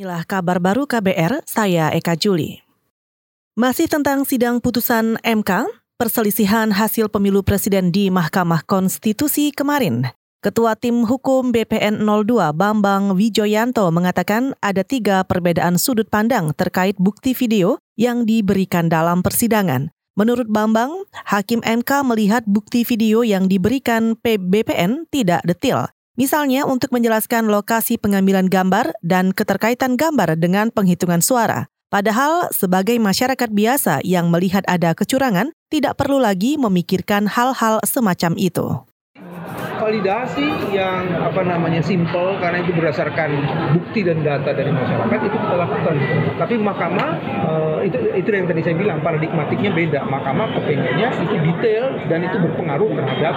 Inilah kabar baru KBR, saya Eka Juli. Masih tentang sidang putusan MK, perselisihan hasil pemilu presiden di Mahkamah Konstitusi kemarin. Ketua Tim Hukum BPN 02 Bambang Wijoyanto mengatakan ada tiga perbedaan sudut pandang terkait bukti video yang diberikan dalam persidangan. Menurut Bambang, Hakim MK melihat bukti video yang diberikan PBPN tidak detil. Misalnya untuk menjelaskan lokasi pengambilan gambar dan keterkaitan gambar dengan penghitungan suara. Padahal sebagai masyarakat biasa yang melihat ada kecurangan, tidak perlu lagi memikirkan hal-hal semacam itu validasi yang apa namanya simple karena itu berdasarkan bukti dan data dari masyarakat itu kita lakukan. Tapi mahkamah uh, itu itu yang tadi saya bilang paradigmatiknya beda. Mahkamah kepengennya itu detail dan itu berpengaruh terhadap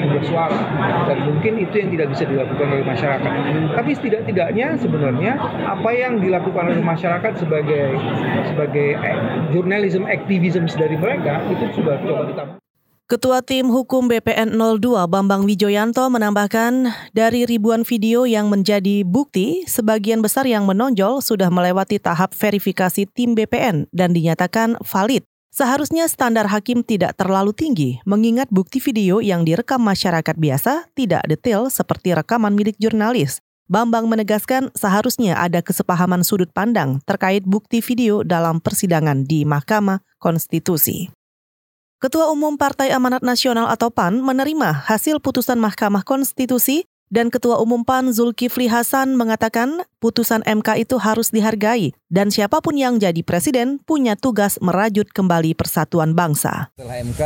jumlah suara dan mungkin itu yang tidak bisa dilakukan oleh masyarakat. Tapi setidak-tidaknya sebenarnya apa yang dilakukan oleh masyarakat sebagai sebagai eh, journalism activism dari mereka itu sudah coba ditambah. Ketua Tim Hukum BPN 02 Bambang Wijoyanto menambahkan dari ribuan video yang menjadi bukti, sebagian besar yang menonjol sudah melewati tahap verifikasi tim BPN dan dinyatakan valid. Seharusnya standar hakim tidak terlalu tinggi, mengingat bukti video yang direkam masyarakat biasa tidak detail seperti rekaman milik jurnalis. Bambang menegaskan seharusnya ada kesepahaman sudut pandang terkait bukti video dalam persidangan di Mahkamah Konstitusi. Ketua Umum Partai Amanat Nasional atau PAN menerima hasil putusan Mahkamah Konstitusi dan Ketua Umum PAN Zulkifli Hasan mengatakan putusan MK itu harus dihargai dan siapa pun yang jadi presiden punya tugas merajut kembali persatuan bangsa. Setelah MK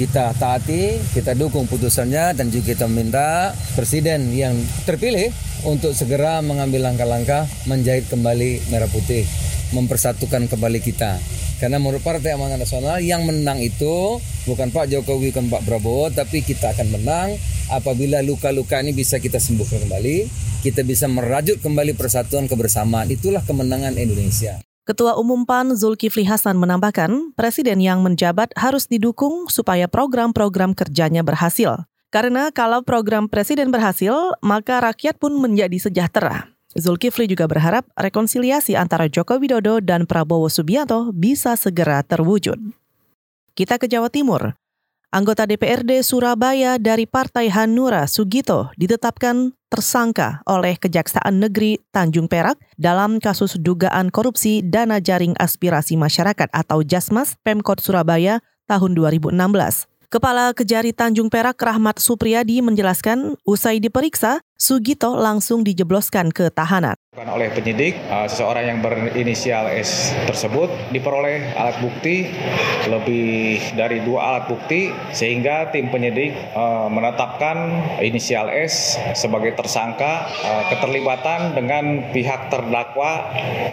kita taati, kita dukung putusannya dan juga kita minta presiden yang terpilih untuk segera mengambil langkah-langkah menjahit kembali merah putih, mempersatukan kembali kita karena menurut Partai Amanat Nasional yang menang itu bukan Pak Jokowi, bukan Pak Prabowo, tapi kita akan menang apabila luka-luka ini bisa kita sembuhkan kembali, kita bisa merajut kembali persatuan kebersamaan. Itulah kemenangan Indonesia. Ketua Umum PAN Zulkifli Hasan menambahkan, presiden yang menjabat harus didukung supaya program-program kerjanya berhasil. Karena kalau program presiden berhasil, maka rakyat pun menjadi sejahtera. Zulkifli juga berharap rekonsiliasi antara Joko Widodo dan Prabowo Subianto bisa segera terwujud. Kita ke Jawa Timur. Anggota DPRD Surabaya dari Partai Hanura Sugito ditetapkan tersangka oleh Kejaksaan Negeri Tanjung Perak dalam kasus dugaan korupsi dana jaring aspirasi masyarakat atau Jasmas Pemkot Surabaya tahun 2016. Kepala Kejari Tanjung Perak Rahmat Supriyadi menjelaskan usai diperiksa, Sugito langsung dijebloskan ke tahanan. Oleh penyidik, uh, seseorang yang berinisial S tersebut diperoleh alat bukti lebih dari dua alat bukti sehingga tim penyidik uh, menetapkan inisial S sebagai tersangka uh, keterlibatan dengan pihak terdakwa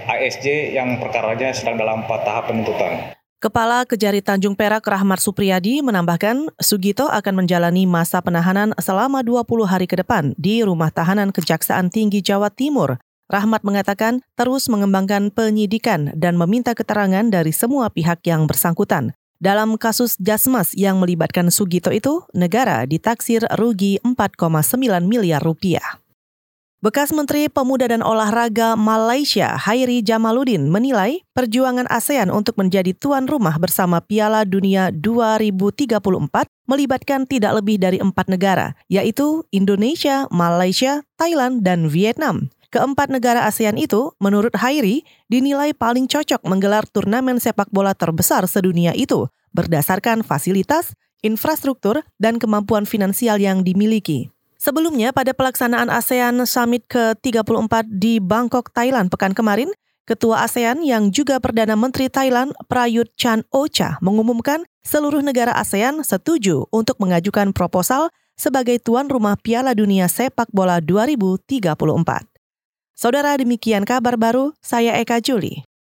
ASJ yang perkaranya sedang dalam tahap penuntutan. Kepala Kejari Tanjung Perak Rahmat Supriyadi menambahkan Sugito akan menjalani masa penahanan selama 20 hari ke depan di Rumah Tahanan Kejaksaan Tinggi Jawa Timur. Rahmat mengatakan terus mengembangkan penyidikan dan meminta keterangan dari semua pihak yang bersangkutan. Dalam kasus Jasmas yang melibatkan Sugito itu, negara ditaksir rugi 4,9 miliar rupiah. Bekas Menteri Pemuda dan Olahraga Malaysia Hairi Jamaluddin menilai perjuangan ASEAN untuk menjadi tuan rumah bersama Piala Dunia 2034 melibatkan tidak lebih dari empat negara, yaitu Indonesia, Malaysia, Thailand, dan Vietnam. Keempat negara ASEAN itu, menurut Hairi, dinilai paling cocok menggelar turnamen sepak bola terbesar sedunia itu berdasarkan fasilitas, infrastruktur, dan kemampuan finansial yang dimiliki. Sebelumnya pada pelaksanaan ASEAN Summit ke-34 di Bangkok, Thailand pekan kemarin, Ketua ASEAN yang juga Perdana Menteri Thailand Prayut Chan Ocha mengumumkan seluruh negara ASEAN setuju untuk mengajukan proposal sebagai tuan rumah Piala Dunia Sepak Bola 2034. Saudara demikian kabar baru, saya Eka Juli.